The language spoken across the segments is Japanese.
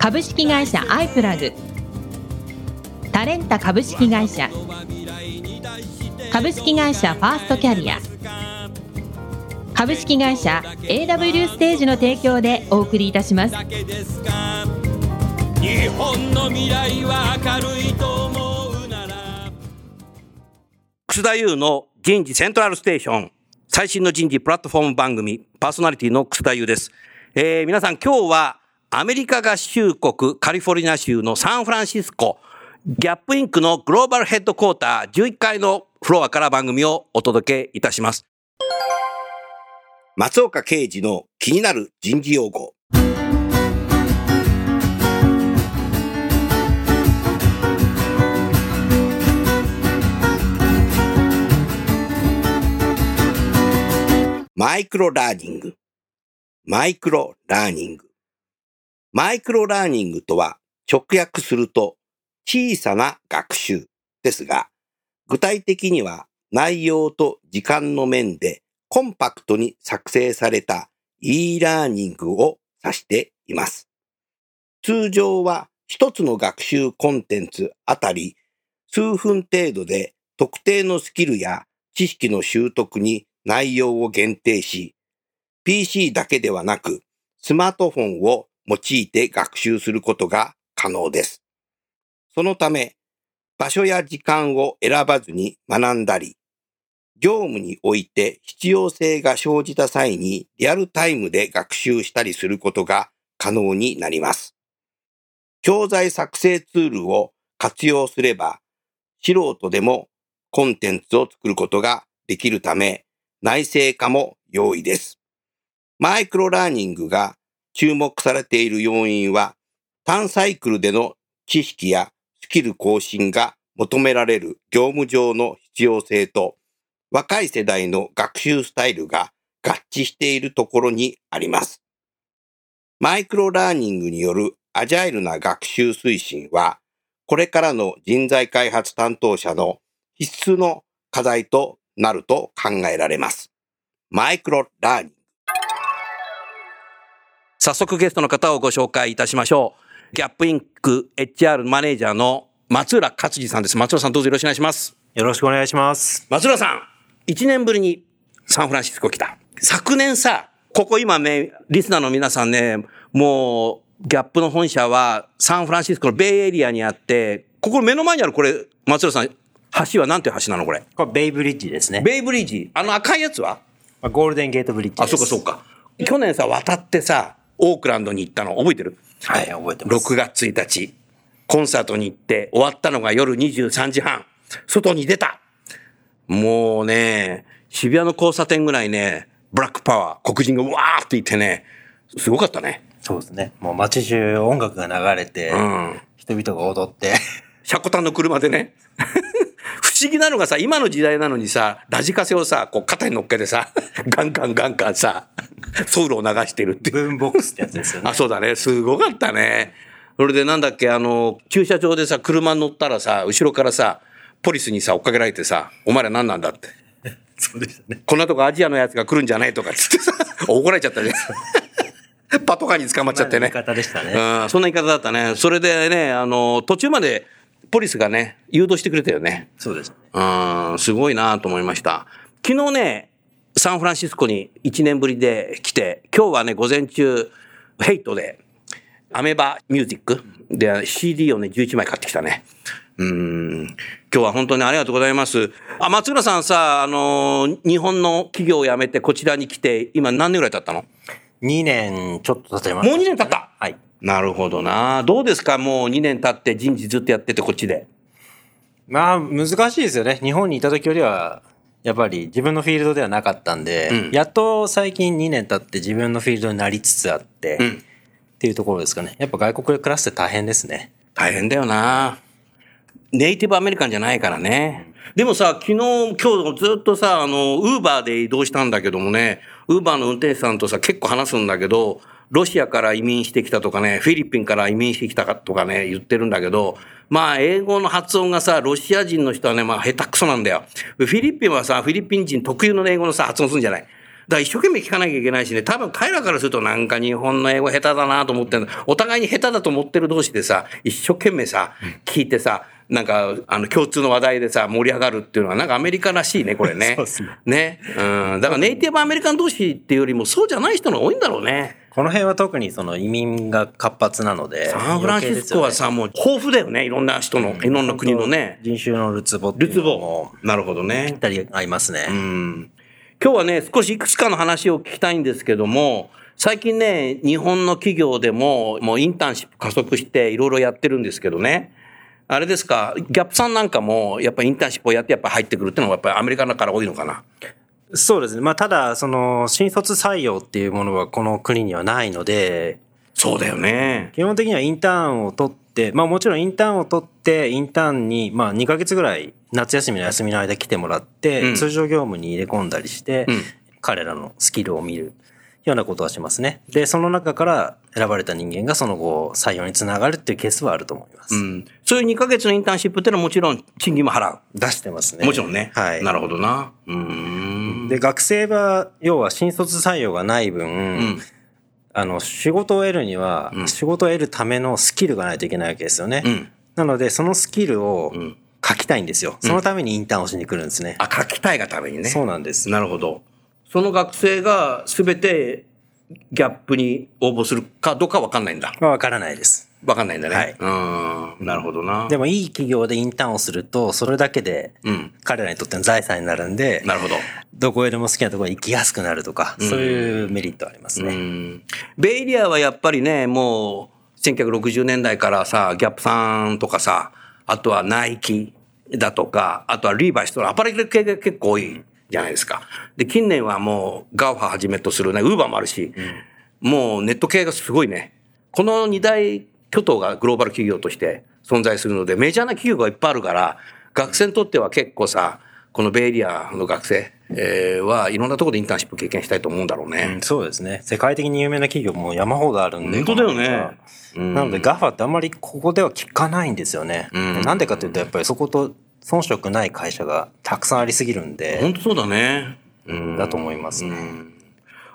株式会社アイプラグ。タレンタ株式会社。株式会社ファーストキャリア。株式会社 AW ステージの提供でお送りいたします。日本の未来は明るいと思うなら。楠田優の人事セントラルステーション。最新の人事プラットフォーム番組パーソナリティの楠田優です、えー、皆さん今日はアメリカ合衆国カリフォルニア州のサンフランシスコギャップインクのグローバルヘッドクォーター11階のフロアから番組をお届けいたします松岡刑事の気になる人事用語マイクロラーニング。マイクロラーニング。マイクロラーニングとは直訳すると小さな学習ですが、具体的には内容と時間の面でコンパクトに作成された e ラーニングを指しています。通常は一つの学習コンテンツあたり数分程度で特定のスキルや知識の習得に内容を限定し、PC だけではなくスマートフォンを用いて学習することが可能です。そのため、場所や時間を選ばずに学んだり、業務において必要性が生じた際にリアルタイムで学習したりすることが可能になります。教材作成ツールを活用すれば、素人でもコンテンツを作ることができるため、内製化も容易です。マイクロラーニングが注目されている要因は、単サイクルでの知識やスキル更新が求められる業務上の必要性と、若い世代の学習スタイルが合致しているところにあります。マイクロラーニングによるアジャイルな学習推進は、これからの人材開発担当者の必須の課題となると考えられます。マイクロラーニング。早速ゲストの方をご紹介いたしましょう。ギャップインク HR マネージャーの松浦勝次さんです。松浦さんどうぞよろしくお願いします。よろしくお願いします。松浦さん、1年ぶりにサンフランシスコ来た。昨年さ、ここ今ね、リスナーの皆さんね、もう、ギャップの本社はサンフランシスコのベイエリアにあって、ここ目の前にあるこれ、松浦さん、橋はなんていう橋なのこれ？これベイブリッジですね。ベイブリッジ。あの赤いやつは？まあゴールデンゲートブリッジあ、です。そうかそうか。去年さ、渡ってさ、オークランドに行ったの覚えてる？はい、覚えてます。6月1日、コンサートに行って、終わったのが夜23時半、外に出た。もうね、渋谷の交差点ぐらいね、ブラックパワー、黒人がわーっていてね、すごかったね。そうですね。もう街中音楽が流れて、うん。人々が踊って、シャコタンの車でね。不思議なのがさ、今の時代なのにさ、ラジカセをさ、こう肩に乗っけてさ、ガンガンガンガンさ、ソウルを流してるっていう。ブーンボックスってやつですよねあ、。そうだね。すごかったね。それでなんだっけ、あの、駐車場でさ、車に乗ったらさ、後ろからさ、ポリスにさ、追っかけられてさ、お前ら何なんだって。そうでしたね。こんなとこアジアのやつが来るんじゃないとかっつってさ、怒られちゃったね。パトカーに捕まっちゃってね。まあ言い方でしたねうん、そんな言い方だったね。それでね、あの、途中までポリスがね、誘導してくれたよね。そうですね。うん、すごいなと思いました。昨日ね、サンフランシスコに1年ぶりで来て、今日はね、午前中、ヘイトで、アメバミュージックで CD をね、11枚買ってきたね。うん、今日は本当にありがとうございます。あ、松浦さんさ、あのー日本の企業を辞めてこちらに来て、今何年ぐらい経ったの？2年ちょっと経ちました、もう2年経った？はい。なるほどな。どうですか？もう2年経って人事ずっとやっててこっちで。まあ、難しいですよね。日本にいた時よりは、やっぱり自分のフィールドではなかったんで、うんやっと最近2年経って自分のフィールドになりつつあって、うんっていうところですかね。やっぱ外国で暮らして大変ですね。大変だよな。ネイティブアメリカンじゃないからね。でもさ、昨日、今日ずっとさ、あの、ウーバーで移動したんだけどもね、ウーバーの運転手さんとさ、結構話すんだけど、ロシアから移民してきたとかね、フィリピンから移民してきたかとかね、言ってるんだけど、まあ、英語の発音がさ、ロシア人の人はね、まあ、下手くそなんだよ。フィリピンはさ、フィリピン人特有の英語のさ、発音するんじゃない。だから一生懸命聞かなきゃいけないしね、多分彼らからするとなんか日本の英語下手だなと思ってるお互いに下手だと思ってる同士でさ、一生懸命さ、聞いてさ、なんか、あの、共通の話題でさ、盛り上がるっていうのは、なんかアメリカらしいね、これね。そうっすねね。うん。だからネイティブアメリカン同士っていうよりも、そうじゃない人が多いんだろうね。この辺は特にその移民が活発なので。サンフランシスコはさ、もう豊富だよね。いろんな人の、いろんな国のね。人種のるつぼっていうルツボ。なるほどぴっね。たり合いますね。うん。今日はね、少しいくつかの話を聞きたいんですけども、最近ね、日本の企業でも、もうインターンシップ加速していろいろやってるんですけどね。あれですか、ギャップさんなんかも、やっぱりインターンシップをやってやっぱ入ってくるっていうのはやっぱりアメリカだから多いのかな？そうですね。まあ、ただ、その、新卒採用っていうものはこの国にはないので、そうだよね。基本的にはインターンを取って、まあもちろんインターンを取って、インターンに、まあ2ヶ月ぐらい夏休みの休みの間来てもらって、うん通常業務に入れ込んだりして、うん彼らのスキルを見るようなことはしますね。で、その中から選ばれた人間がその後採用につながるっていうケースはあると思います。うん。そういう2ヶ月のインターンシップっていうのはもちろん賃金も払う。出してますね。もちろんね。はい。なるほどな。うーん。で、学生は、要は新卒採用がない分、うん。あの、仕事を得るには、うん仕事を得るためのスキルがないといけないわけですよね。うん。なので、そのスキルをうん。書きたいんですよ。そのためにインターンをしに来るんですね。あ、書きたいがためにね。そうなんです。なるほど。その学生が全てギャップに応募するかどうかわかんないんだ。まあわからないです。わかんないんだね。はいうん。なるほどな。でもいい企業でインターンをすると、それだけでうん。彼らにとっての財産になるんで、なるほど。どこへでも好きなところに行きやすくなるとか、そういうメリットありますうね。ん。ベイエリアはやっぱりね、もう、1960年代からさ、ギャップさんとかさ、あとはナイキだとか、あとはリーバイスとか、アパレル系が結構多いじゃないですか。で、近年はもう、ガウファはじめとするね、ウーバーもあるし、もうネット系がすごいね。この二大巨頭がグローバル企業として存在するので、メジャーな企業がいっぱいあるから、学生にとっては結構さ、このベイエリアの学生、えーはいろんなところでインターンシップ経験したいと思うんだろうね。うんそうですね。世界的に有名な企業も山ほどあるんで。本当だよねなので、ガファってあんまりここでは聞かないんですよね。うんなんでかというと、やっぱりそこと遜色ない会社がたくさんありすぎるんで、本当そうだね。うんだと思いますね。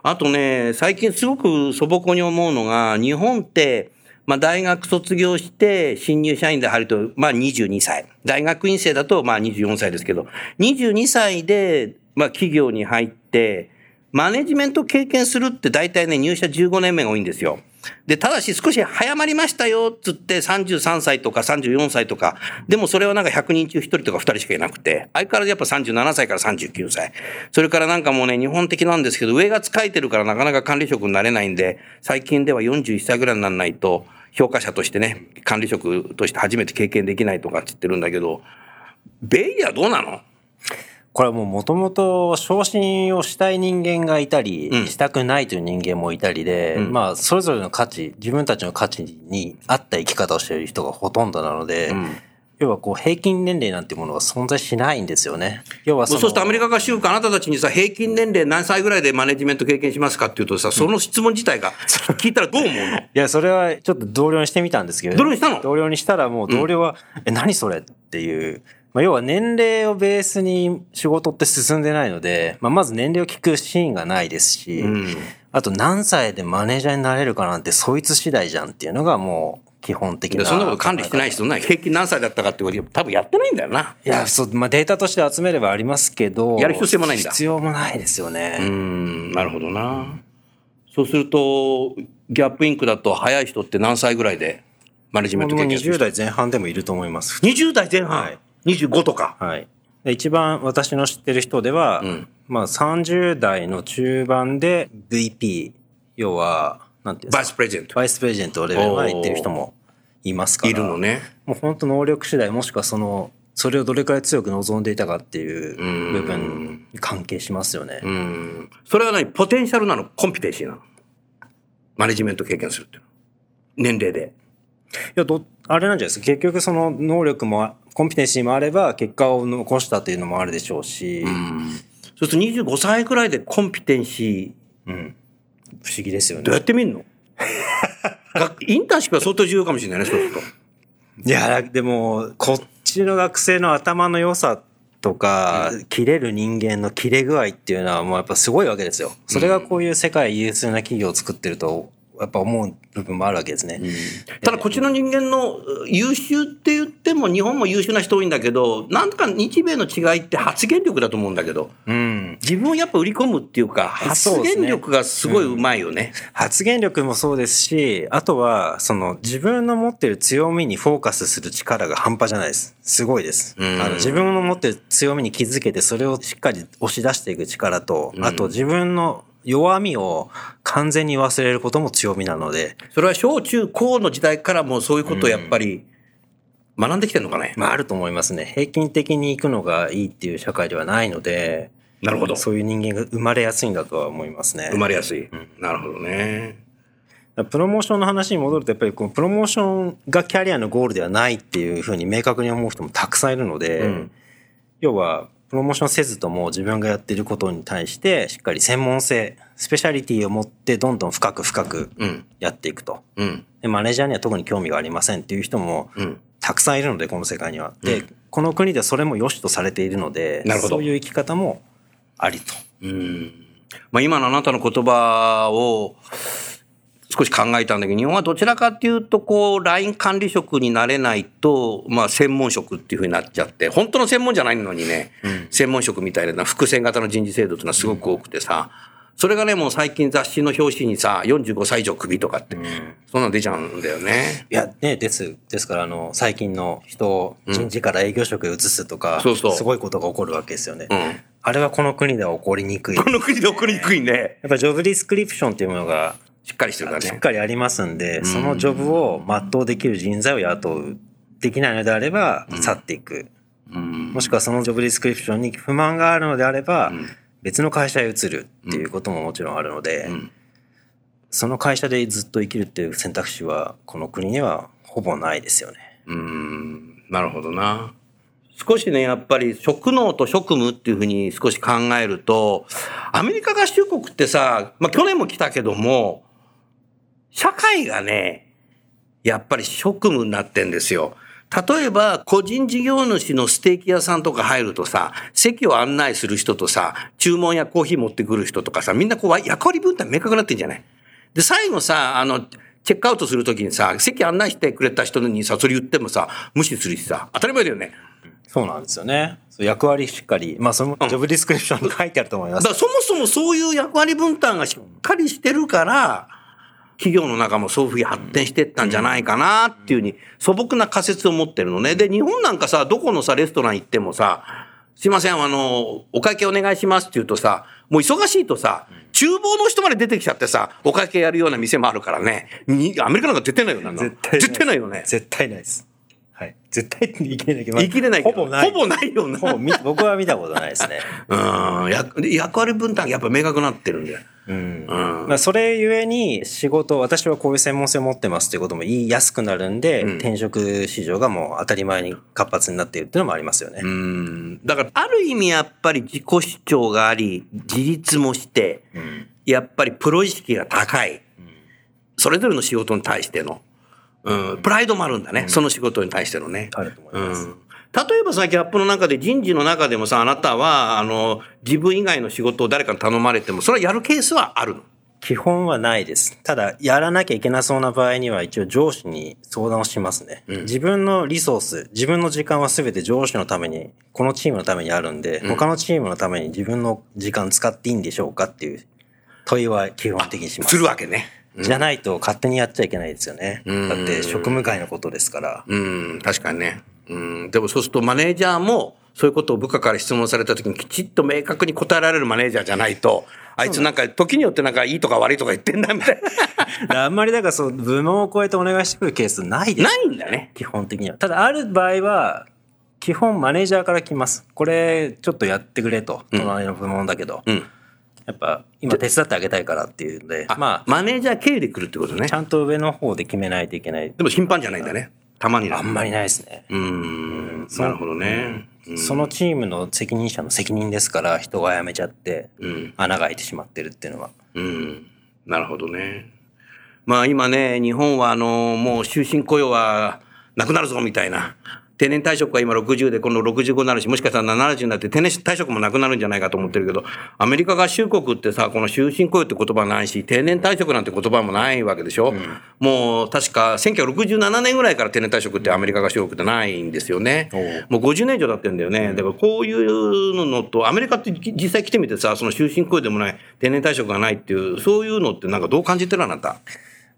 あとね、最近すごく素朴に思うのが、日本って、まあ大学卒業して新入社員で入ると、まあ22歳。大学院生だとまあ24歳ですけど、22歳で、まあ企業に入って、マネジメント経験するって大体ね、入社15年目が多いんですよ。で、ただし少し早まりましたよ、つって33歳とか34歳とか、でもそれはなんか100人中1人とか2人しかいなくて、相変わらずやっぱ37歳から39歳。それからなんかもうね、日本的なんですけど、上が使えてるからなかなか管理職になれないんで、最近では41歳ぐらいにならないと、評価者としてね、管理職として初めて経験できないとかって言ってるんだけど、ベイエリアどうなの？これはもうもともと昇進をしたい人間がいたり、うん。したくないという人間もいたりで、うん。まあそれぞれの価値、自分たちの価値に合った生き方をしている人がほとんどなので、うん。要はこう平均年齢なんていうものが存在しないんですよね。要はそのそうするとアメリカ合衆国あなたたちにさ、平均年齢何歳ぐらいでマネジメント経験しますかっていうとさ、その質問自体が聞いたらどう思うの？いや、それはちょっと同僚にしてみたんですけど、同僚にしたの？同僚にしたらもう同僚は、え、何それ？っていう、まあ、要は年齢をベースに仕事って進んでないので、まあ、まず年齢を聞くシーンがないですし、うんあと何歳でマネージャーになれるかなんてそいつ次第じゃんっていうのがもう基本的な。でそんなこと管理してない人ない平均何歳だったかってこと多分やってないんだよな。いや、そう、まあ、データとして集めればありますけど、やる必要もないんだ必要もないですよね。うーん、なるほどな。そうすると、ギャップインクだと早い人って何歳ぐらいでマネジメント経験する20代前半でもいると思います。20代前半、はい25とか。はい。で一番私の知ってる人では、うんまあ30代の中盤で VP、要は、なんていうバイスプレゼント。バイスプレゼントレベルまで行ってる人もいますから。いるのね。もう本当能力次第、もしくはその、それをどれくらい強く望んでいたかっていう部分に関係しますよね。うーん。それは何？ポテンシャルなの？コンピテンシーなの？マネジメント経験するっていうの？年齢で。いや、ど、あれなんじゃないですか？結局その能力も、コンピテンシーもあれば、結果を残したっていうのもあるでしょうし、そうすると25歳くらいでコンピテンシうん。不思議ですよー、どうやね。って見んの？がインターンシップは相当重要かもしれないね、そうすると。いや、でも、こっちの学生の頭の良さとか、切れる人間の切れ具合っていうのはもうやっぱすごいわけですよ。それがこういう世界有数な企業を作ってると、やっぱ思う部分もあるわけですね。ただこっちの人間のう優秀って言っても日本も優秀な人多いんだけど、なんとか日米の違いって発言力だと思うんだけど、うん。自分をやっぱ売り込むっていうか、発言力がすごいうまいよね。発言力もそうですし、あとは、その自分の持ってる強みにフォーカスする力が半端じゃないです。すごいです。うんあの自分の持ってる強みに気づけて、それをしっかり押し出していく力と、あと自分の弱みを完全に忘れることも強みなので、それは小中高の時代からもうそういうことをやっぱり学んできてるのかね？まああると思いますね。平均的に行くのがいいっていう社会ではないので、なるほど。そういう人間が生まれやすいんだとは思いますね。生まれやすい。なるほどね。プロモーションの話に戻ると、やっぱりこのプロモーションがキャリアのゴールではないっていうふうに明確に思う人もたくさんいるので、うん要は、プロモーションせずとも自分がやっていることに対して、しっかり専門性、スペシャリティを持ってどんどん深く深くうん。やっていくと。うん。でマネージャーには特に興味がありませんっていう人もうん。たくさんいるので、この世界には。で、この国ではそれも良しとされているので、そういう生き方もありと。うん。まあ今のあなたの言葉を少し考えたんだけど、日本はどちらかっていうと、こう、ライン管理職になれないと、まあ専門職っていうふうになっちゃって、本当の専門じゃないのにね、専門職みたいな伏線型の人事制度っていうのはすごく多くてさ、それがね、もう最近雑誌の表紙にさ、45歳以上クビとかって、そんなの出ちゃうんだよね。いや、ね、です。ですから、あの、最近の人を人事から営業職へ移すとか、そうそうすごいことが起こるわけですよね。うん。あれはこの国では起こりにくい。やこの国で起こりにくいね。っぱジョブディスクリプションっていうものがしっかりしてるからしっね。かりありますんで、そのジョブを全うできる人材を雇う。できないのであれば、去っていく。うん。もしくはそのジョブディスクリプションに不満があるのであれば、別の会社へ移るっていうことももちろんあるので、んその会社でずっと生きるっていう選択肢は、この国にはほぼないですよね。うん。なるほどな。少しね、やっぱり職能と職務っていうふうに少し考えると、アメリカ合衆国ってさ、まあ去年も来たけども、社会がね、やっぱり職務になってんですよ。例えば、個人事業主のステーキ屋さんとか入るとさ、席を案内する人とさ、注文やコーヒー持ってくる人とかさ、みんなこう役割分担明確になってんじゃない？で、最後さ、あの、チェックアウトするときにさ、席案内してくれた人にさ、それ言ってもさ、無視するしさ、当たり前だよね。そうなんですよね。役割しっかり、まあそのジョブディスクリプションに書いてあると思いますだから。そもそもそういう役割分担がしっかりしてるから、企業の中もそういうふうに発展してったんじゃないかなっていうふうに素朴な仮説を持ってるのね。で、日本なんかさ、どこのさ、レストラン行ってもさ、すいません、あの、お会計お願いしますって言うとさ、もう忙しいとさ、厨房の人まで出てきちゃってさ、お会計やるような店もあるからね。にアメリカなんか絶対ないよな。絶対絶対ないよね。絶対ないです。はい。絶対に言い切れないけど。言い切れないけどほぼない。ほぼないよな ほぼみ僕は見たことないですね。うん。役役割分担がやっぱ明確になってるんだよ。うん。うんまあそれゆえに仕事、私はこういう専門性を持ってますっていうことも言いやすくなるんで、うん転職市場がもう当たり前に活発になっているっていうのもありますよね。うん。だから、ある意味やっぱり自己主張があり、自立もして、うんやっぱりプロ意識が高い。それぞれの仕事に対しての。うん。プライドもあるんだね。その仕事に対してのね。あると思います。うん。例えばさ、ギャップの中で人事の中でもさ、あなたは、あの、自分以外の仕事を誰かに頼まれても、それはやるケースはあるの？基本はないです。ただ、やらなきゃいけなそうな場合には一応上司に相談をしますね。自分のリソース、自分の時間は全て上司のために、このチームのためにあるんで、他のチームのために自分の時間使っていいんでしょうかっていう問いは基本的にします。するわけね。じゃないと勝手にやっちゃいけないですよね。うんだって職務外のことですから。うん、確かにね。うん、でもそうするとマネージャーも、そういうことを部下から質問された時にきちっと明確に答えられるマネージャーじゃないと、あいつなんか時によってなんかいいとか悪いとか言ってんだみたい あんまりだからそう、部門を超えてお願いしてくるケースないでな。す。ないんだね。基本的には。ただ、ある場合は、基本マネージャーから来ます。これ、ちょっとやってくれと。隣の部門だけど。うん。やっぱ今手伝ってあげたいからっていうんで、あまあ、マネージャー経由で来るってことねち。ゃんと上の方で決めないといけない。でも頻繁じゃないんだね。たまにだあんまりないですね。うーん。なるほどね。うんそのチームの責任者の責任ですから、人が辞めちゃって、うん。穴が開いてしまってるっていうのは。うん。なるほどね。まあ今ね、日本はあの、もう終身雇用はなくなるぞみたいな。定年退職が今60で、今度65になるし、もしかしたら70になって定年退職もなくなるんじゃないかと思ってるけど、アメリカ合衆国ってさ、この終身雇用って言葉ないし、定年退職なんて言葉もないわけでしょ。もう確か1967年ぐらいから定年退職ってアメリカ合衆国ってないんですよね。もう50年以上経ってんだよね。だからこういうのと、アメリカって実際来てみてさ、その終身雇用でもない、定年退職がないっていう、そういうのってなんかどう感じてるあなた？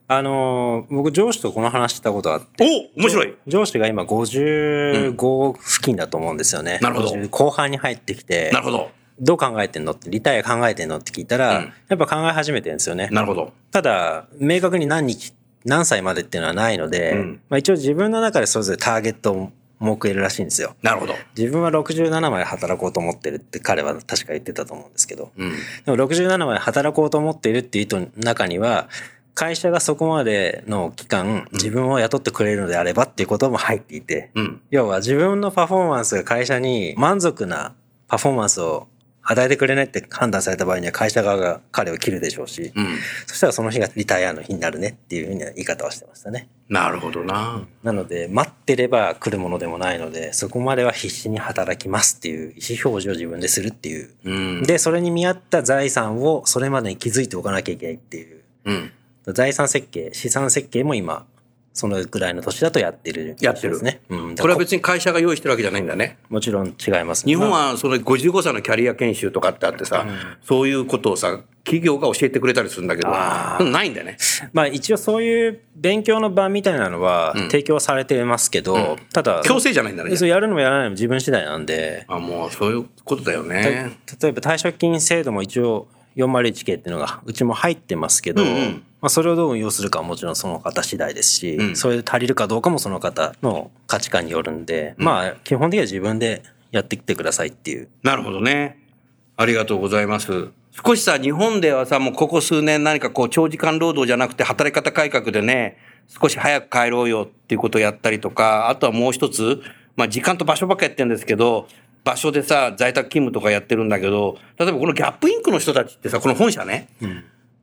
あのー僕上司とこの話したことあって、お面白い上司が今55付近だと思うんですよね。なるほど50後半に入ってきて、なるほど。どう考えてんのって、リタイア考えてんのって聞いたら、うんやっぱ考え始めてるんですよね。なるほど。ただ、明確に何日、何歳までっていうのはないので、うんまあ一応自分の中でそれぞれターゲットを設けるらしいんですよ。なるほど。自分は67まで働こうと思ってるって彼は確か言ってたと思うんですけど、うん。でも67まで働こうと思っているっていう人の中には、会社がそこまでの期間、自分を雇ってくれるのであればっていうことも入っていて、うん。要は自分のパフォーマンスが会社に満足なパフォーマンスを与えてくれないって判断された場合には会社側が彼を切るでしょうし、うん。そしたらその日がリタイアの日になるねっていうふうな言い方をしてましたね。なるほどな。なので、待ってれば来るものでもないので、そこまでは必死に働きますっていう意思表示を自分でするっていう。うん。で、それに見合った財産をそれまでに気づいておかなきゃいけないっていう。うん。財産設計、資産設計も今、そのぐらいの年だとやってる、やってるですね。うん。これは別に会社が用意してるわけじゃないんだね。もちろん違いますね。日本まあはその55歳のキャリア研修とかってあってさ、そういうことをさ、企業が教えてくれたりするんだけど、あないんだよね。まあ一応そういう勉強の場みたいなのは提供されてますけど、ただ、強制じゃないんだね。そうやるのもやらないのも自分次第なんで、あ、もうそういうことだよね。例えば退職金制度も一応401系っていうのがうちも入ってますけど、うんうんまあ、それをどう運用するかはもちろんその方次第ですし、うんそれで足りるかどうかもその方の価値観によるんで、まあ基本的には自分でやってきてくださいっていう。なるほどね。ありがとうございます。少しさ、日本ではさ、もうここ数年何かこう長時間労働じゃなくて働き方改革でね、少し早く帰ろうよっていうことをやったりとか、あとはもう一つ、まあ時間と場所ばっかやってるんですけど、場所でさ、在宅勤務とかやってるんだけど、例えばこのギャップインクの人たちってさ、この本社ね、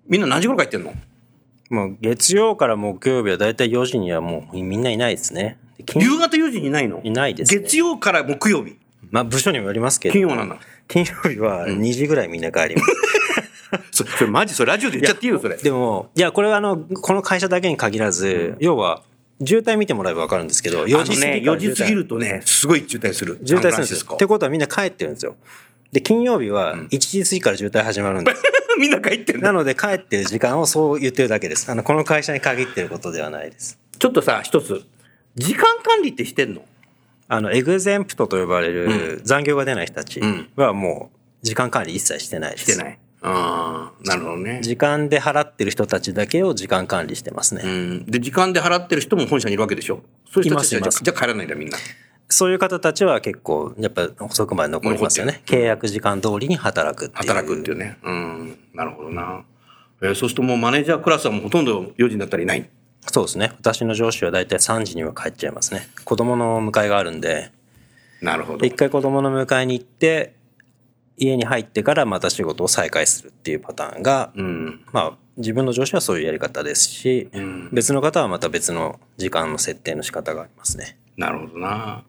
みんな何時頃帰ってんの？もう月曜から木曜日はだいたい4時にはもうみんないないですね。夕方4時にいないの？いないですね月曜から木曜日？まあ部署にもよりますけど、金曜なんだ。金曜日は2時ぐらいみんな帰ります。そそれマジそれラジオで言っちゃっていいよ、それ。でも、いや、これはあの、この会社だけに限らず、要は、渋滞見てもらえばわかるんですけど、4時過ぎから4時過ぎるとね、すごい渋滞する。渋滞するんですってことはみんな帰ってるんですよ。で、金曜日は1時過ぎから渋滞始まるんです。みんな帰ってんだなので帰ってる時間をそう言ってるだけです。あの、この会社に限ってることではないです。ちょっとさ、一つ。時間管理ってしてんの？あの、エグゼンプトと呼ばれる残業が出ない人たちんはもう時間管理一切してないです。してない。ああ、なるほどね。時間で払ってる人たちだけを時間管理してますね。うん。で、時間で払ってる人も本社にいるわけでしょ？そういう人たちはじゃあ帰らないんだ、みんな。そういう方たちは結構、やっぱ遅くまで残りますよね。契約時間通りに働くっていう。働くっていうね。うん。なるほどな。えーそうするともうマネージャークラスはもうほとんど4時になったらいない。そうですね。私の上司は大体3時には帰っちゃいますね。子供の迎えがあるんで、なるほどで。一回子供の迎えに行って、家に入ってからまた仕事を再開するっていうパターンが、うん。まあ、自分の上司はそういうやり方ですし、ん別の方はまた別の時間の設定の仕方がありますね。なるほどな。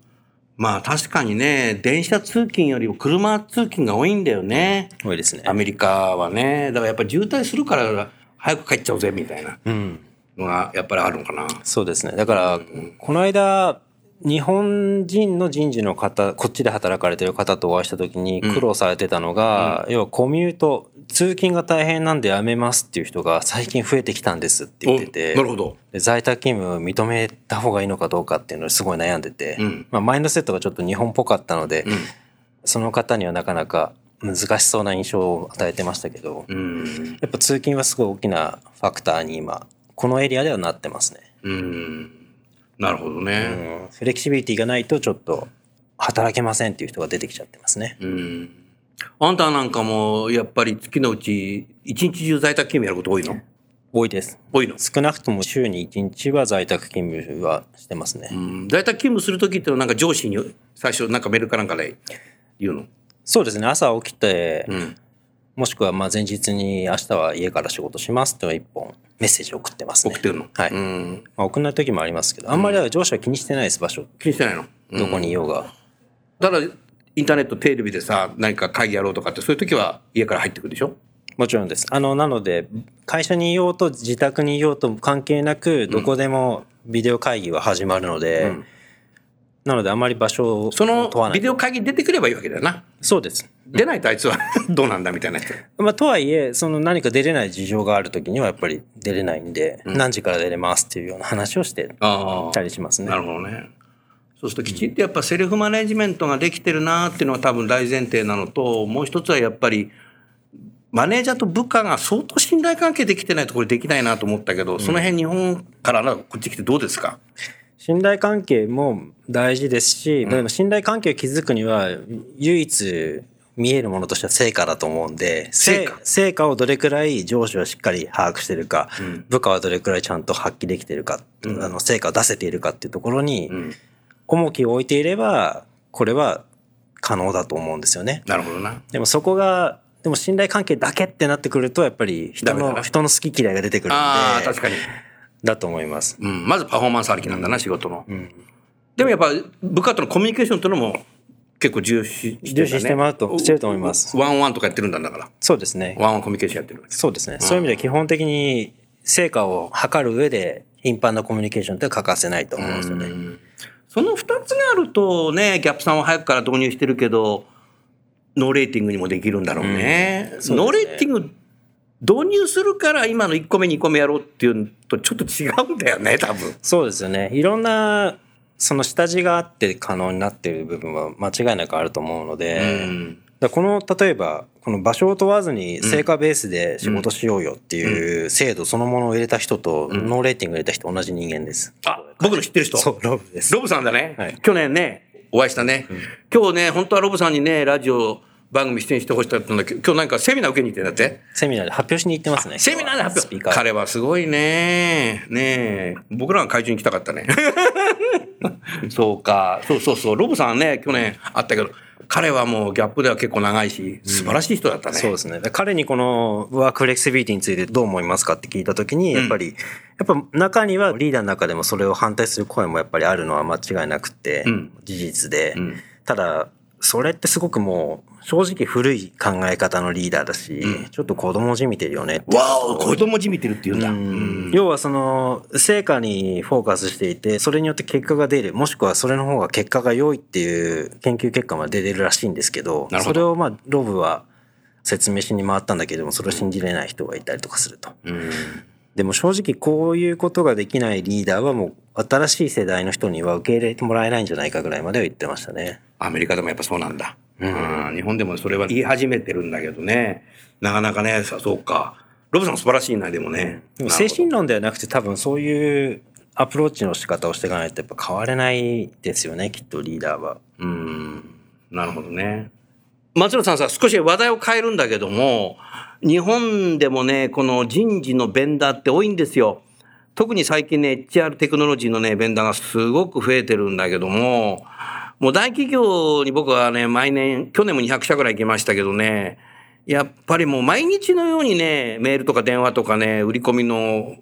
まあ確かにね、電車通勤よりも車通勤が多いんだよね。多いですねア。メリカはね。だからやっぱり渋滞するから早く帰っちゃおうぜみたいなうん。のがやっぱりあるのかな。そうですね。だから、この間、日本人の人事の方、こっちで働かれてる方とお会いした時に苦労されてたのが、要はコミュート、通勤が大変なんでやめますっていう人が最近増えてきたんですって言ってて、おなるほど。で在宅勤務を認めた方がいいのかどうかっていうのをすごい悩んでて、うんまあ、マインドセットがちょっと日本っぽかったので、んその方にはなかなか難しそうな印象を与えてましたけど、うん。やっぱ通勤はすごい大きなファクターに今、このエリアではなってますね。うん。なるほどうね。ん、フレキシビリティがないとちょっと働けませんっていう人が出てきちゃってますね。うん。あんたなんかも、やっぱり月のうち、一日中在宅勤務やること多いの？多いです。多いの？少なくとも週に1日は在宅勤務はしてますね。うん在宅勤務するときってのはなんか上司に最初なんかメールかなんかで言うの？そうですね。朝起きて、うん。もしくはまあ前日に明日は家から仕事しますって一本メッセージ送ってますね。送ってるの？はい。うん。まあ、送んない時もありますけど、あんまり上司は気にしてないです、場所。気にしてないの？どこにいようが。ただ、インターネット、テレビでさ、何か会議やろうとかって、そういう時は家から入ってくるでしょ？もちろんです。あの、なので、会社にいようと自宅にいようと関係なく、どこでもビデオ会議は始まるので、んなのであまり場所をその問わない。ビデオ会議出てくればいいわけだよな。そうです。出ないとあいつは どうなんだみたいな人。まあ、とはいえ、その何か出れない事情がある時にはやっぱり出れないんで、何時から出れますっていうような話をしてあたりしますね。なるほどね。そうするときちんとやっぱセルフマネジメントができてるなっていうのは多分大前提なのと、もう一つはやっぱり、マネージャーと部下が相当信頼関係できてないとこれできないなと思ったけど、その辺日本からなこっち来てどうですか？信頼関係も大事ですし、でも信頼関係を築くには唯一見えるものとしては成果だと思うんで、成果。成成果をどれくらい上司はしっかり把握してるか、部下はどれくらいちゃんと発揮できてるか、あの成果を出せているかっていうところにん重きを置いていれば、これは可能だと思うんですよね。なるほどな。でもそこが、でも信頼関係だけってなってくると、やっぱり人の、人の好き嫌いが出てくるんで、ああ、確かに。だと思います。うん、まずパフォーマンスありきなんだな、仕事の。でもやっぱ部下とのコミュニケーションというのも結構重視してね重視してもらうとしてると思いますワンワンとかやってるんだだから。そうですね。ワンワンコミュニケーションやってる。そうですね。そういう意味では基本的に成果を測る上で頻繁なコミュニケーションって欠かせないと思うんですよね。その二つがあるとね、ギャップさんは早くから導入してるけど、ノーレーティングにもできるんだろうね。そうですねノーレーティング導入するから今の1個目2個目やろうっていうのとちょっと違うんだよね、多分。そうですよね。いろんな、その下地があって可能になっている部分は間違いなくあると思うので、うんこの、例えば、この場所を問わずに成果ベースで仕事しようよっていう制度そのものを入れた人と、ノーレーティングを入れた人同じ人間です。あ、僕の知ってる人？そう、ロブです。ロブさんだね。はい去年ね、お会いしたね。今日ね、本当はロブさんにね、ラジオ番組出演してほしかったんだけど、今日なんかセミナー受けに行ってんだって？セミナーで発表しに行ってますね。セミナーで発表。スピーカー。彼はすごいね。ねえ。僕らが会場に来たかったね。そうか。そうそうそう。ロブさんはね、去年会ったけど、彼はもうギャップでは結構長いし、素晴らしい人だったね。そうですね。で彼にこのワークフレキシビリティについてどう思いますかって聞いたときに、やっぱり、やっぱ中にはリーダーの中でもそれを反対する声もやっぱりあるのは間違いなくて、ん。事実で、ん。ただ、それってすごくもう、正直古い考え方のリーダーだし、ちょっと子供じみてるよねってわお、子供じみてるって言うんだ。うん要はその成果にフォーカスしていてそれによって結果が出るもしくはそれの方が結果が良いっていう研究結果まで出てるらしいんですけどそれをまあロブは説明しに回ったんだけどもそれを信じれない人がいたりとかすると。うんでも正直こういうことができないリーダーはもう新しい世代の人には受け入れてもらえないんじゃないかぐらいまでは言ってましたね。アメリカでもやっぱそうなんだ。うん、日本でもそれは言い始めてるんだけどね。なかなかね、さそうか。ロブさん素晴らしいな、でもね。でも精神論ではなくて多分そういうアプローチの仕方をしていかないとやっぱ変われないですよねきっとリーダーは。うん、なるほどね。松野さんさ、少し話題を変えるんだけども、日本でもね、この人事のベンダーって多いんですよ。特に最近ね、HR テクノロジーのね、ベンダーがすごく増えてるんだけども、もう大企業に僕はね、毎年、去年も200社ぐらい行きましたけどね、やっぱりもう毎日のようにね、メールとか電話とかね、売り込みの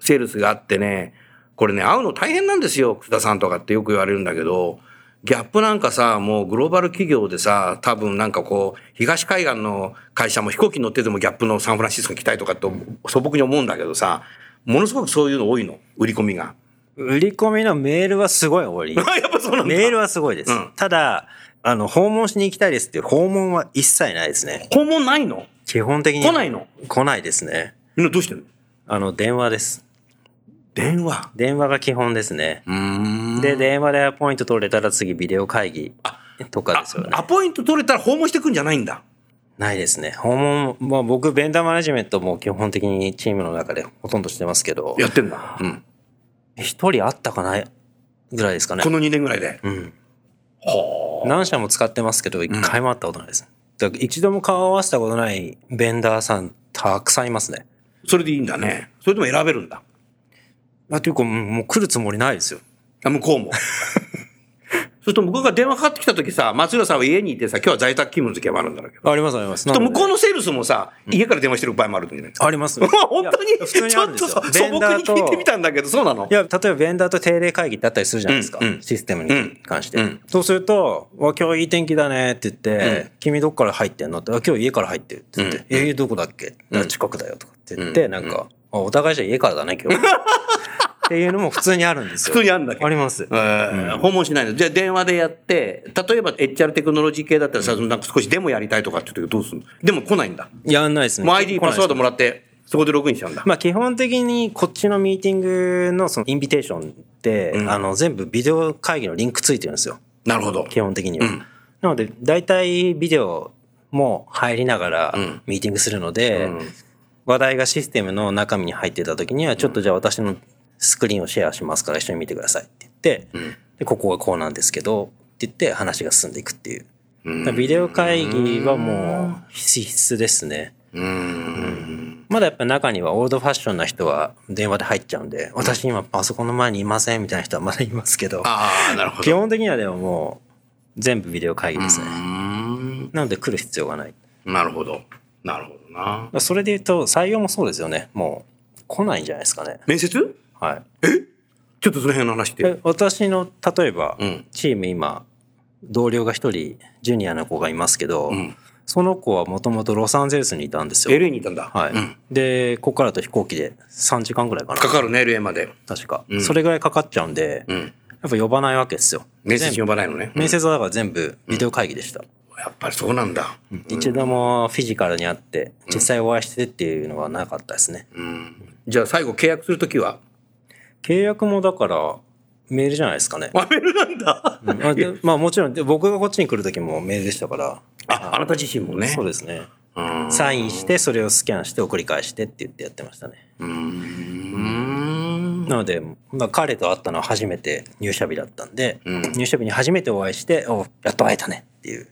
セールスがあってね、これね、会うの大変なんですよ、楠田さんとかってよく言われるんだけど、ギャップなんかさ、もうグローバル企業でさ、多分なんかこう、東海岸の会社も飛行機乗っててもギャップのサンフランシスコに来たいとかと素朴に思うんだけどさ、ものすごくそういうの多いの、売り込みが。売り込みのメールはすごい多い。やっぱそうなんだ。メールはすごいです。うんただ、あの、訪問しに行きたいですっていう訪問は一切ないですね。訪問ないの？基本的に。来ないの？来ないですね。みんなどうしてんの？あの、電話です。電話？電話が基本ですね。で、電話でアポイント取れたら次ビデオ会議とかですよねあ。アポイント取れたら訪問してくんじゃないんだ。ないですね。訪問、まあ僕、ベンダーマネジメントも基本的にチームの中でほとんどしてますけど、やってんだ。うん。一人あったかない？ぐらいですかねこ。の2年ぐらいで。うん。は何社も使ってますけど、一回もあったことないです。だから一度も顔を合わせたことないベンダーさんたくさんいますね。それでいいんだね。それとも選べるんだ。あ、というか、もうもう来るつもりないですよ。あ向こうも。そうすると向こうが電話かかってきた時さ、松浦さんは家にいてさ、今日は在宅勤務の時はあるんだろうけど。ありますあります。と向こうののセールスもさ、家から電話してる場合もあるんじゃないあります。本当に？いや普通にちょっとあるんですよ。そ素朴に聞いてみたんだけど、そうなの？いや、例えばベンダーと定例会議ってあったりするじゃないですか。システムに関して。うん。そうすると、わ今日いい天気だねって言って、君どっから入ってんの？って、あ今日家から入ってるって言って、うん。えー、どこだっけ、あ近くだよとかって言って、なんか、あお互いじゃ家からだね、今日。っていうのも普通にあるんですよ。普通にあるんだけどあります。えー訪問しないの。じゃあ電話でやって、例えば HR テクノロジー系だったらさ、なんか少しデモやりたいとかって言うとどうするの？でも来ないんだ。やんないですね。もう ID パスワードもららって、そこでログインしちゃうんだ。まあ基本的にこっちのミーティングのそのインビテーションって、うんあの全部ビデオ会議のリンクついてるんですよ。なるほど。基本的には。うんなので、大体ビデオも入りながらうんミーティングするので、うん話題がシステムの中身に入ってた時には、ちょっとじゃあ私のスクリーンをシェアしますから一緒に見てくださいって言って、うんでここがこうなんですけど、って言って話が進んでいくっていう。ビデオ会議はもう必須ですね。うん。まだやっぱ中にはオールドファッションな人は電話で入っちゃうんで、私今パソコンの前にいませんみたいな人はまだいますけど、ああ、なるほど。基本的にはでももう全部ビデオ会議ですね。うんなので来る必要がない。なるほど。なるほどな。それで言うと採用もそうですよね。もう来ないんじゃないですかね。面接？はい。ちょっとその辺の話って。で私の例えば、うんチーム今同僚が一人ジュニアの子がいますけど、うんその子はもともとロサンゼルスにいたんですよ。LA にいたんだ。はい、うんでここからだと飛行機で3時間ぐらいかなかかるね、LA まで。確か、うんそれぐらいかかっちゃうんで、うん。やっぱ呼ばないわけですよ面接呼ばないのね。部面接はだから全部ビデオ会議でした、やっぱりそうなんだ。一度もフィジカルに会って実際お会いしてっていうのはなかったですね、うん。じゃあ最後契約するときは？契約もだからメールじゃないですかね、あメールなんだ。うん。あでまあもちろんで僕がこっちに来る時もメールでしたから。あ、あなた自身もね。そうですね。うん。サインしてそれをスキャンして送り返してって言ってやってましたね。うーん。なので、まあ、彼と会ったのは初めて入社日だったんで、うん。入社日に初めてお会いしておやっと会えたねっていう。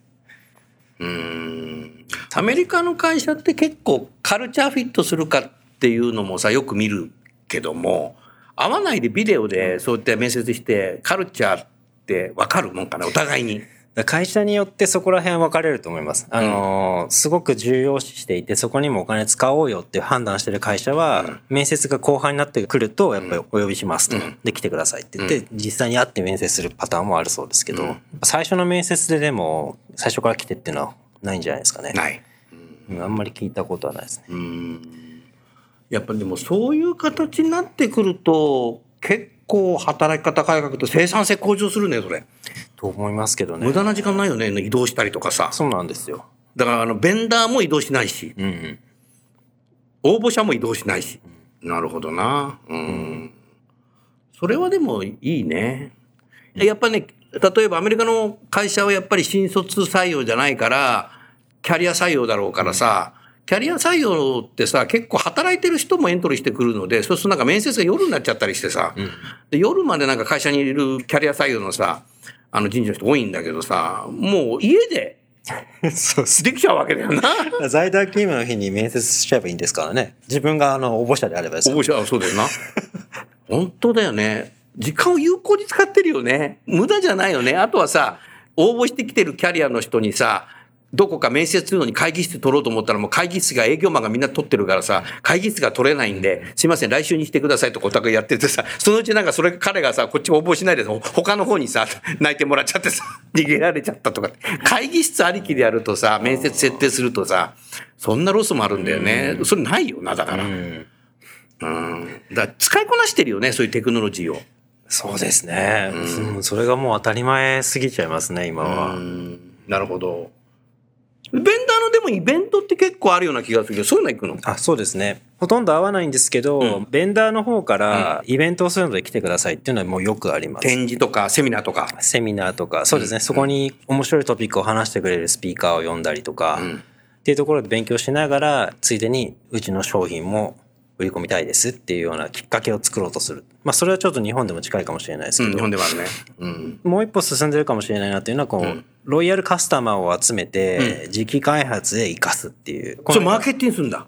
うーん。アメリカの会社って結構カルチャーフィットするかっていうのもさ、よく見るけども、会わないでビデオでそうやって面接して、カルチャーってわかるもんかな、お互いに。会社によってそこら辺分かれると思います。あのーすごく重要視していて、そこにもお金使おうよっていう判断してる会社は、面接が後半になってくると、やっぱりお呼びしますと。うんで、来てくださいって言って、実際に会って面接するパターンもあるそうですけど、最初の面接ででも、最初から来てっていうのはないんじゃないですかね。ない。うんあんまり聞いたことはないですね。やっぱりでもそういう形になってくると、結構働き方改革と生産性向上するね、それ。と思いますけどね。無駄な時間ないよね、移動したりとかさ。そうなんですよ。だからあの、ベンダーも移動しないし、うんうん。応募者も移動しないし。なるほどな。うん。それはでもいいね。やっぱね、例えばアメリカの会社はやっぱり新卒採用じゃないから、キャリア採用だろうからさ、キャリア採用ってさ、結構働いてる人もエントリーしてくるので、そうするとなんか面接が夜になっちゃったりしてさ、で夜までなんか会社にいるキャリア採用のさ、あの人事の人多いんだけどさ、もう家で そうできちゃうわけだよな。在宅勤務の日に面接しちゃえばいいんですからね。自分があの応募者であればですよ応募者はそうだよな。本当だよね。時間を有効に使ってるよね。無駄じゃないよね。あとはさ、応募してきてるキャリアの人にさ、どこか面接するのに会議室取ろうと思ったらもう会議室が営業マンがみんな取ってるからさ、会議室が取れないんで、すいません、来週にしてくださいとかお互いやっててさ、そのうちなんかそれ彼がさ、こっち応募しないでほ他の方にさ、泣いてもらっちゃってさ、逃げられちゃったとか。会議室ありきでやるとさ、面接設定するとさ、そんなロスもあるんだよね。それないよな、だから。うん。うんだ使いこなしてるよね、そういうテクノロジーを。そうですね、うんそれがもう当たり前すぎちゃいますね、今は。なるほど。ベンダーのでもイベントって結構あるような気がするけど、そういうの行くの？あそうですね。ほとんど合わないんですけど、うん。ベンダーの方からイベントをするので来てくださいっていうのはもうよくあります。展示とかセミナーとか。セミナーとか、そうですね、そこに面白いトピックを話してくれるスピーカーを呼んだりとか、うん。っていうところで勉強しながら、ついでにうちの商品も売り込みたいですっていうようなきっかけを作ろうとする。まあそれはちょっと日本でも近いかもしれないですうん、けど、日本ではあるね。うん。もう一歩進んでるかもしれないなっていうのは、こう、うんロイヤルカスタマーを集めて、自機開発で活かすっていう。それマーケティングするんだ。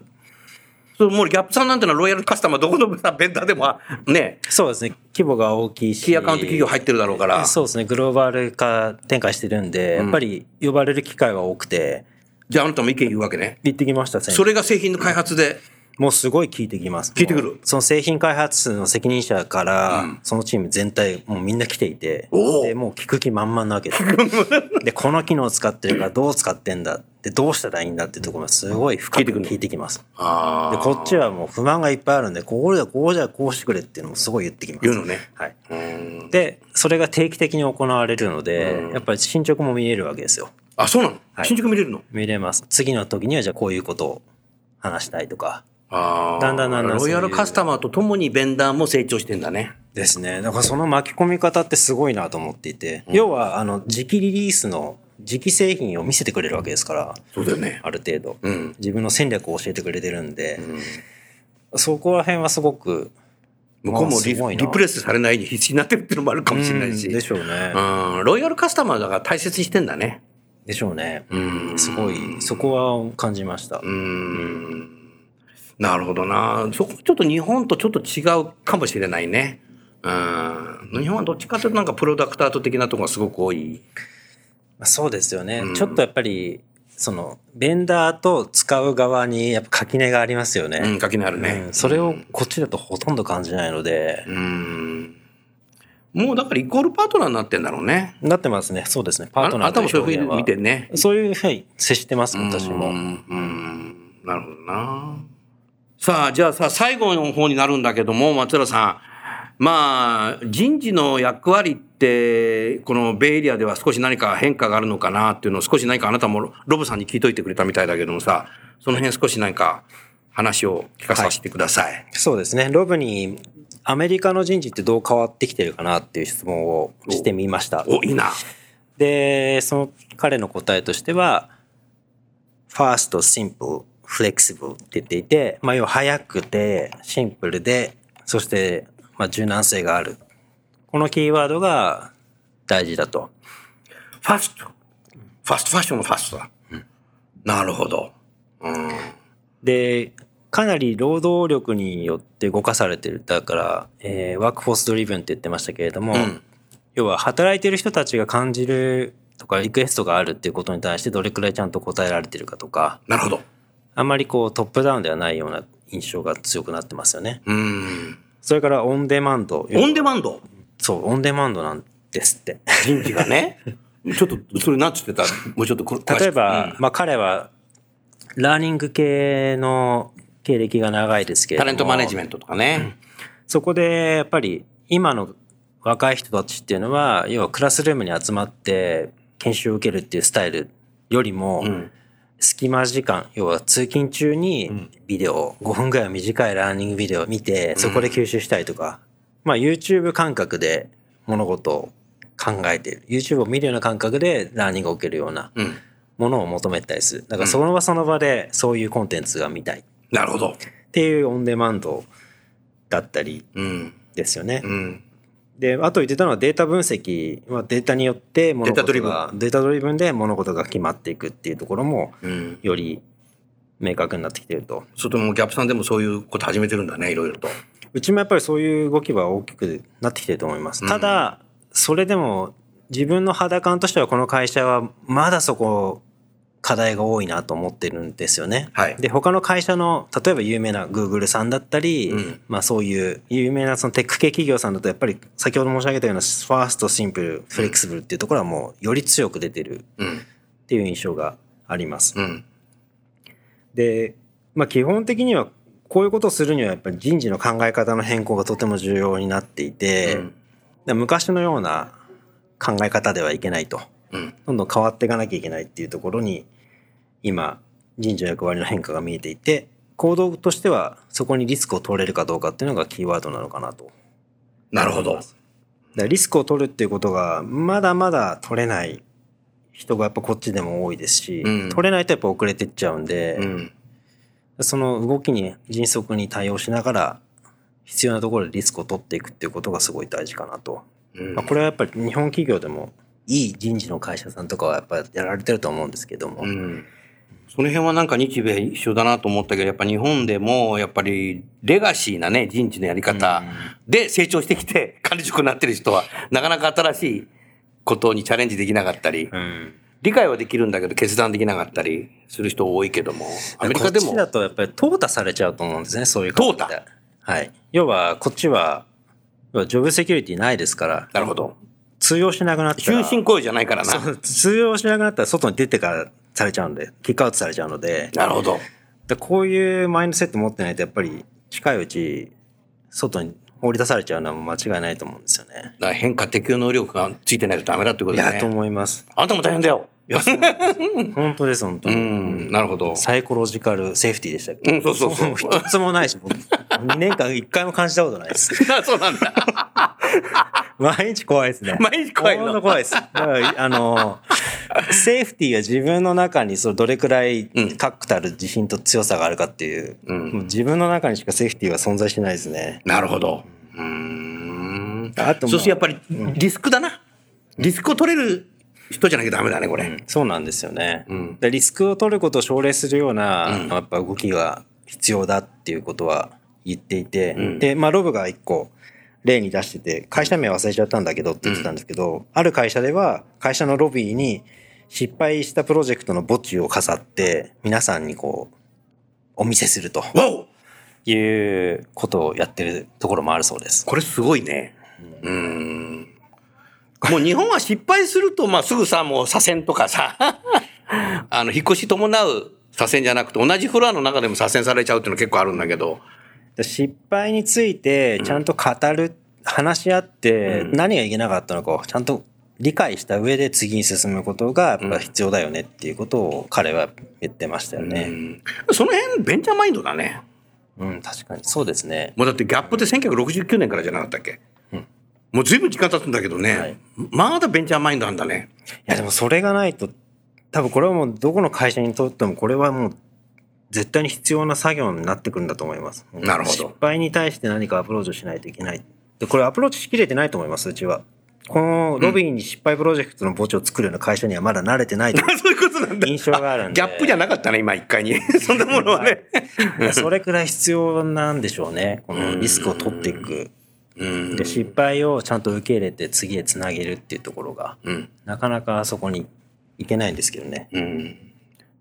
そう、もうギャップさんなんてのはロイヤルカスタマーどこのさベンダーでもね、そうですね。規模が大きいし。キーアカウント企業入ってるだろうから。そうですね。グローバル化展開してるんで、やっぱり呼ばれる機会は多くて、じゃああなたも意見言うわけね。行ってきました、先それが製品の開発で。もうすごい聞いてきます。聞いてくるその製品開発の責任者から、そのチーム全体、もうみんな来ていて、で、もう聞く気満々なわけです。で、この機能を使ってるからどう使ってんだで、どうしたらいいんだってところがすごい深く聞いてきます。あで、こっちはもう不満がいっぱいあるんで、こうだ、こうじゃ、こうしてくれっていうのもすごい言ってきます。言うのね。はい。うんで、それが定期的に行われるので、やっぱり進捗も見えるわけですよ。あ、そうなの、はい進捗見れるの？見れます。次の時にはじゃあこういうことを話したいとか。だんだんだんだんロイヤルカスタマーとともにベンダーも成長してんだね。ですね。だからその巻き込み方ってすごいなと思っていて、要は、あの、時期リリースの時期製品を見せてくれるわけですから、そうだよね。ある程度。うん。自分の戦略を教えてくれてるんで、そこら辺はすごく、向こうもリあすごいなリプレイスされないに必死になってるっていうのもあるかもしれないし。うんでしょうね。うん。ロイヤルカスタマーだから大切にしてんだね。でしょうね。んすごい、そこは感じました。うん。なるほどな。そこちょっと日本とちょっと違うかもしれないね。うん。日本はどっちかというとなんかプロダクタート的なところがすごく多い。まあそうですよね。ちょっとやっぱり、その、ベンダーと使う側にやっぱ垣根がありますよね。うん、垣根あるね。うんそれをこっちだとほとんど感じないので、うん。もうだからイコールパートナーになってんだろうね。なってますね。そうですね。パあートナーとあなたもそういうふうに見てね。そういうふうに接してます、私も。うん、うんなるほどな。さあ、じゃあさ、最後の方になるんだけども、松浦さん。まあ、人事の役割って、このベイエリアでは少し何か変化があるのかなっていうのを少し何かあなたもロブさんに聞いといてくれたみたいだけどもさ、その辺少し何か話を聞かさせてください。そうですね。ロブにアメリカの人事ってどう変わってきてるかなっていう質問をしてみました。お、いいな。で、その彼の答えとしては、fast, simple, flexible って言っていて、まあ要は早くて、シンプルで、そして、まあ柔軟性がある。このキーワードが大事だと。ファスト。ファストファッションのファストだ。なるほど。うん。で、かなり労働力によって動かされてる。だから、えーワークフォースドリブンって言ってましたけれども、うん要は働いてる人たちが感じるとかリクエストがあるっていうことに対してどれくらいちゃんと答えられてるかとか、なるほど。あんまりこうトップダウンではないような印象が強くなってますよね。うん。それからオンデマンド。オンデマンド。そう、オンデマンドなんですって。人事がね。ちょっと、それ何つってた？もうちょっと例えば、まあ彼はラーニング系の経歴が長いですけれども。タレントマネジメントとかね。そこでやっぱり今の若い人たちっていうのは、要はクラスルームに集まって研修を受けるっていうスタイルよりも、ん隙間時間、要は通勤中にビデオ、5分ぐらい短いラーニングビデオを見て、そこで吸収したりとか、まあ YouTube 感覚で物事を考えている。YouTube を見るような感覚でラーニングを受けるようなうん。ものを求めたりする。だからその場その場でそういうコンテンツが見たいっなるほど。ていうオンデマンドだったりうん。ですよね。うん。で、あと言ってたのはデータ分析はデータによって物事が、データドリブンで物事が決まっていくっていうところも、うん。より明確になってきていると。それともギャップさんでもそういうこと始めてるんだね、いろいろと。うちもやっぱりそういう動きは大きくなってきてると思います。ただ、それでも自分の肌感としてはこの会社はまだそこ課題が多いなと思ってるんですよね。はいで、他の会社の、例えば有名な Google さんだったり、うんまあそういう有名なそのテック系企業さんだとやっぱり先ほど申し上げたようなファースト、シンプル、フレキシブルっていうところはもうより強く出てるうん。っていう印象があります。うん。で、まあ基本的にはこういうことをするにはやっぱり人事の考え方の変更がとても重要になっていて、うんで昔のような考え方ではいけないと。うん。どんどん変わっていかなきゃいけないっていうところに、今、人事の役割の変化が見えていて、行動としてはそこにリスクを取れるかどうかっていうのがキーワードなのかなと。なるほど。だリスクを取るっていうことがまだまだ取れない人がやっぱこっちでも多いですし、うん取れないとやっぱ遅れてっちゃうんで、うん。その動きに迅速に対応しながら、必要なところでリスクを取っていくっていうことがすごい大事かなと。うんまあ、これはやっぱり日本企業でも、いい人事の会社さんとかはやっぱりやられてると思うんですけども、うんその辺はなんか日米一緒だなと思ったけど、やっぱ日本でも、やっぱりレガシーなね、人事のやり方で成長してきて、管理職になってる人は、なかなか新しいことにチャレンジできなかったり、うん理解はできるんだけど決断できなかったりする人多いけども、アメリカでもこっち、だとやっぱり淘汰されちゃうと思うんですね、そういう方淘汰はい。要は、こっちは、要はジョブセキュリティないですから、なるほど。通用しなくなったら。終身雇用じゃないからな。通用しなくなったら外に出てからされちゃうんで、キックアウトされちゃうので、なるほど。でこういうマインドセット持ってないと、やっぱり近いうち、外に放り出されちゃうのは間違いないと思うんですよね。だから変化適応能力がついてないとダメだってこといや、とだね。思います。あんたも大変だよ。いや、本当です、本当うに。ん、なるほど。サイコロジカルセーフティーでしたっけ？うんそうそうそうも一つもないし、僕2年間一回も感じたことないです。あそうなんだ。毎日怖いですね。毎日怖いの怖いです。だから、あの、セーフティーが自分の中にそれどれくらいうん確固たる自信と強さがあるかっていう、うんもう自分の中にしかセーフティーは存在してないですね。なるほど。うーん。あと、そしてやっぱりリスクだな。リスクを取れる人じゃなきゃダメだね、これ。そうなんですよね。うんでリスクを取ることを奨励するような、うんやっぱ動きが必要だっていうことは言っていて、うんで、まあ、ロブが一個例に出してて、会社名忘れちゃったんだけどって言ってたんですけど、ある会社では会社のロビーに失敗したプロジェクトの墓地を飾って、皆さんにこう、お見せするということをやってるところもあるそうです。これすごいね。うーん。もう日本は失敗すると、まあ、すぐさ、もう左遷とかさ、あの、引っ越し伴う左遷じゃなくて、同じフロアの中でも左遷されちゃうっていうの結構あるんだけど、で失敗についてちゃんと語る、話し合ってうん何がいけなかったのかをちゃんと理解した上で次に進むことがやっぱ必要だよねっていうことを彼は言ってましたようね。んその辺、ベンチャーマインドだね。うん、確かにそうですね。もうだってギャップって1969年からじゃなかったっけ、うんもう随分時間経つんだけどね、はいまだベンチャーマインドなんだね。いやでもそれがないと多分これはもうどこの会社にとってもこれはもう絶対に必要な作業になってくるんだと思います。なるほど失敗に対して何かアプローチをしないといけない。で、これアプローチしきれてないと思います、うちは。このロビーに失敗プロジェクトの墓地を作るような会社にはまだ慣れてないという そういうことなんだ。印象があるんで。ギャップじゃなかったね、今一階に。そんなものはね。それくらい必要なんでしょうね。このリスクを取っていく。うんで、失敗をちゃんと受け入れて次へつなげるっていうところが、うん。なかなかそこにいけないんですけどね。うん。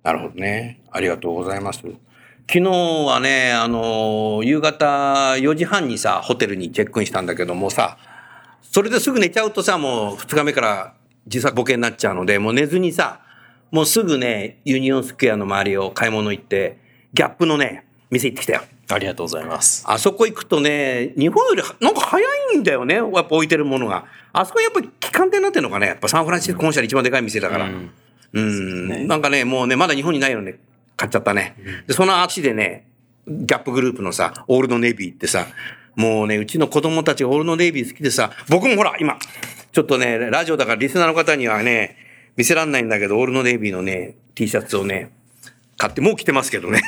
なるほどね。ありがとうございます。昨日はね、あの、夕方4時半にさ、ホテルにチェックインしたんだけどもさ、それですぐ寝ちゃうとさ、もう2日目から自作ボケになっちゃうので、もう寝ずにさ、もうすぐね、ユニオンスクエアの周りを買い物行って、ギャップのね、店行ってきたよ。ありがとうございます。あそこ行くとね、日本よりなんか早いんだよね、やっぱ置いてるものが。あそこやっぱり機関店になってるのかね、やっぱサンフランシスコ本社で一番でかい店だから。うんうん、なんかね、もうね、まだ日本にないのね、買っちゃったね。で、その足でね、ギャップグループのさ、オールドネイビーってさ、もうね、うちの子供たちがオールドネイビー好きでさ、僕もほら、今、ちょっとね、ラジオだからリスナーの方にはね、見せらんないんだけど、オールドネイビーのね、T シャツをね、買って、もう着てますけどね。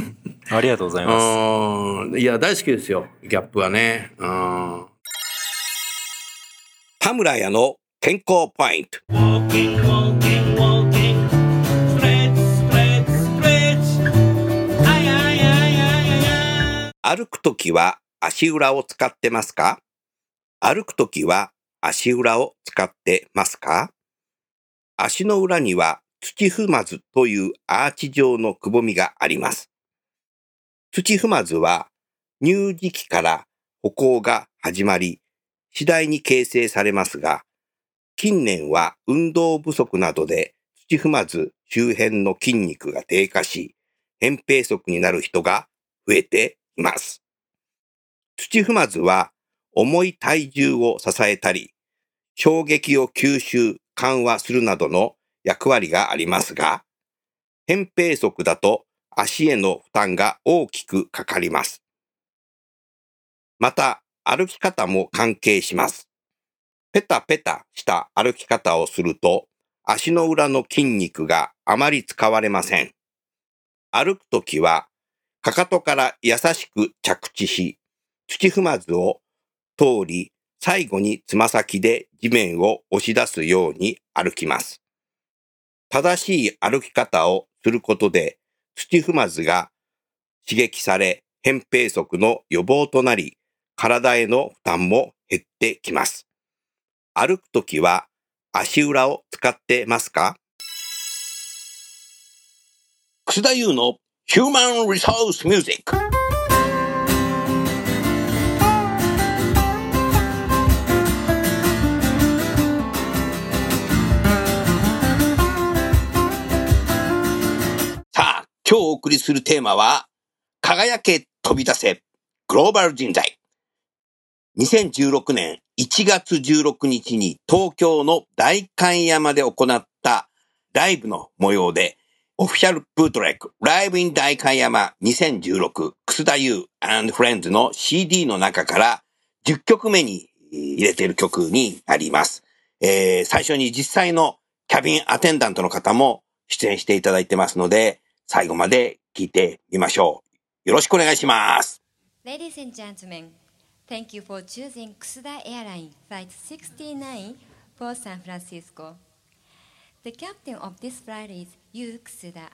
ありがとうございます。うん。いや、大好きですよ。ギャップはね。うん。田村屋の健康ポイント。歩くときは足裏を使ってますか？歩くときは足裏を使ってますか？足の裏には土踏まずというアーチ状のくぼみがあります。土踏まずは乳児期から歩行が始まり、次第に形成されますが、近年は運動不足などで土踏まず周辺の筋肉が低下し、扁平足になる人が増えてます。土踏まずは重い体重を支えたり、衝撃を吸収、緩和するなどの役割がありますが、扁平足だと足への負担が大きくかかります。また、歩き方も関係します。ペタペタした歩き方をすると、足の裏の筋肉があまり使われません。歩くときは、かかとから優しく着地し、土踏まずを通り、最後につま先で地面を押し出すように歩きます。正しい歩き方をすることで、土踏まずが刺激され、扁平足の予防となり、体への負担も減ってきます。歩くときは足裏を使ってますか？楠田優のヒューマンリソースミュージック。さあ、今日お送りするテーマは、輝け飛び出せグローバル人材。2016年1月16日に東京の大観山で行ったライブの模様で、オフィシャルブートレック、ライブイン大観山2016、クスダユー and Friends の CD の中から10曲目に入れている曲になります。えー、最初に実際のキャビンアテンダントの方も出演していただいてますので、最後まで聞いてみましょう。よろしくお願いします。Ladies and gentlemen, thank you for choosing Kusuda Airline Flight 69 for San Francisco. The captain of this flight is Yu Kusuda.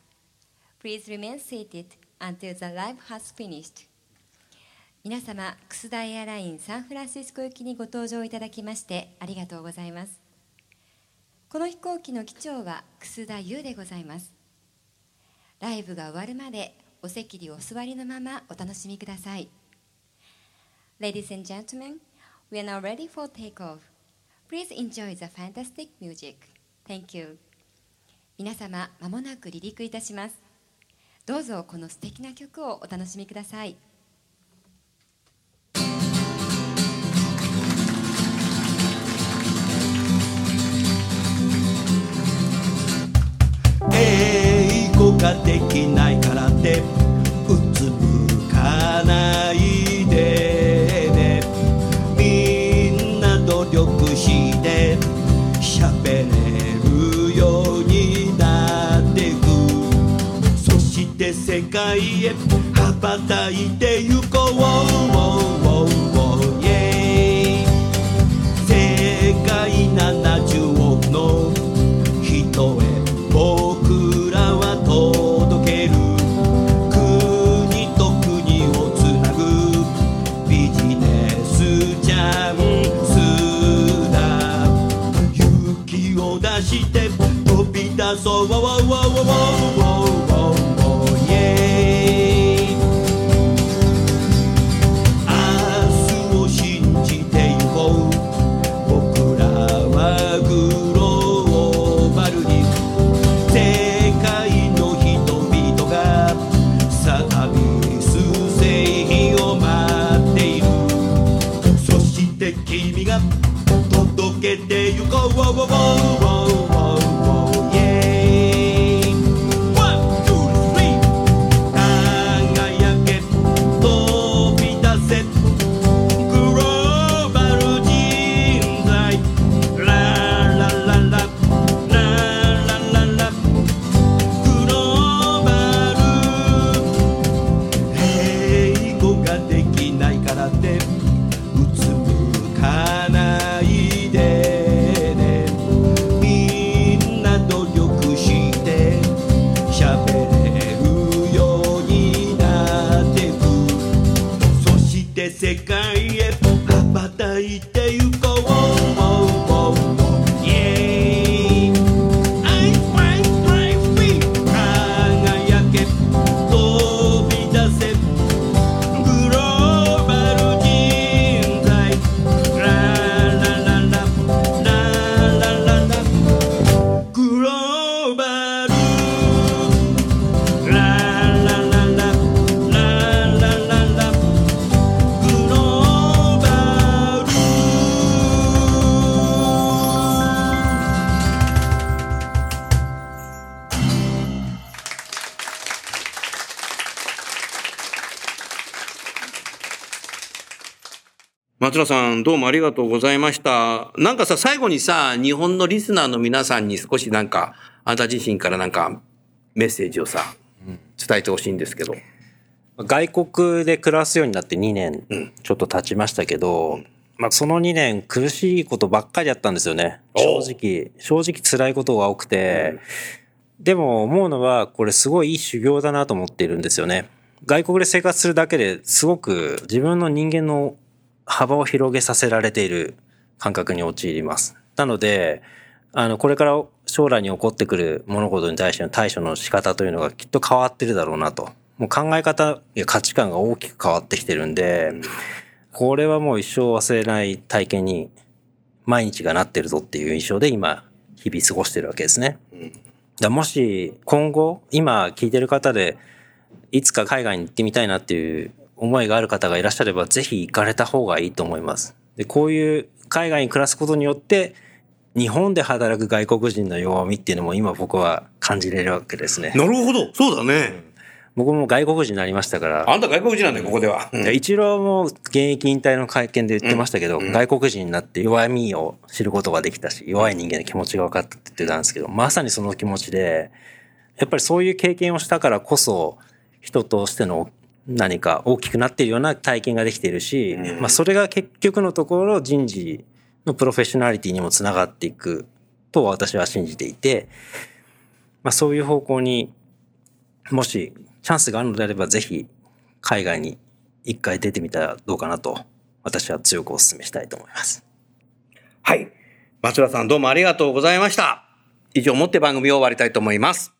Please remain seated until the live has finished. 皆様、クスダエアラインサンフランシスコ行きにご搭乗いただきましてありがとうございます。この飛行機の機長は楠田優でございます。ライブが終わるまでお席にお座りのままお楽しみください。Ladies and gentlemen, we are now ready for takeoff. Please enjoy the fantastic music. Thank you. 皆様、まもなく離陸いたします。どうぞこの素敵な曲をお楽しみください。英語ができないからってうつむかない世界へ羽ばたいてゆく野さん、どうもありがとうございました。なんかさ、最後にさ、日本のリスナーの皆さんに少しなんか、あなた自身からなんか、メッセージをさ、伝えてほしいんですけど。外国で暮らすようになって2年ちょっと経ちましたけど、まあその2年苦しいことばっかりやったんですよね。正お直、正直辛いことが多くて、でも思うのはこれすごいいい修行だなと思っているんですよね。外国で生活するだけですごく自分の人間の幅を広げさせられている感覚に陥ります。なので、あの、これから将来に起こってくる物事に対しての対処の仕方というのがきっと変わってるだろうなと。もう考え方や価値観が大きく変わってきてるんで、これはもう一生忘れない体験に毎日がなってるぞっていう印象で今、日々過ごしてるわけですね。だもし今後、今聞いてる方で、いつか海外に行ってみたいなっていう思いがある方がいらっしゃれば、ぜひ行かれた方がいいと思います。で、こういう海外に暮らすことによって、日本で働く外国人の弱みっていうのも今僕は感じれるわけですね。なるほど。そうだね。僕も外国人になりましたから、あんた外国人なんだよ、ここでは。でイチローも現役引退の会見で言ってましたけど、外国人になって弱みを知ることができたし、弱い人間の気持ちが分かったって言ってたんですけど、まさにその気持ちで、やっぱりそういう経験をしたからこそ、人としての何か大きくなっているような体験ができているし、まあそれが結局のところ人事のプロフェッショナリティにもつながっていくと私は信じていて、まあそういう方向にもしチャンスがあるのであればぜひ海外に一回出てみたらどうかなと私は強くお勧めしたいと思います。はい。松浦さんどうもありがとうございました。以上をもって番組を終わりたいと思います。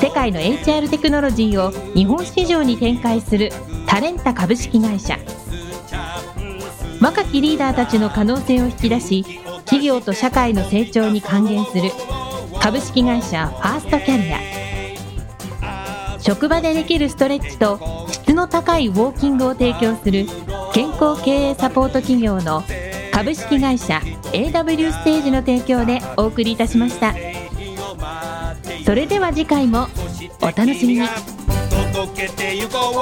世界の HR テクノロジーを日本市場に展開するタレンタ株式会社。若きリーダーたちの可能性を引き出し企業と社会の成長に還元する株式会社ファーストキャリア。職場でできるストレッチと質の高いウォーキングを提供する健康経営サポート企業の株式会社 AW ステージの提供でお送りいたしました。それでは次回もお楽しみに。届けてゆこう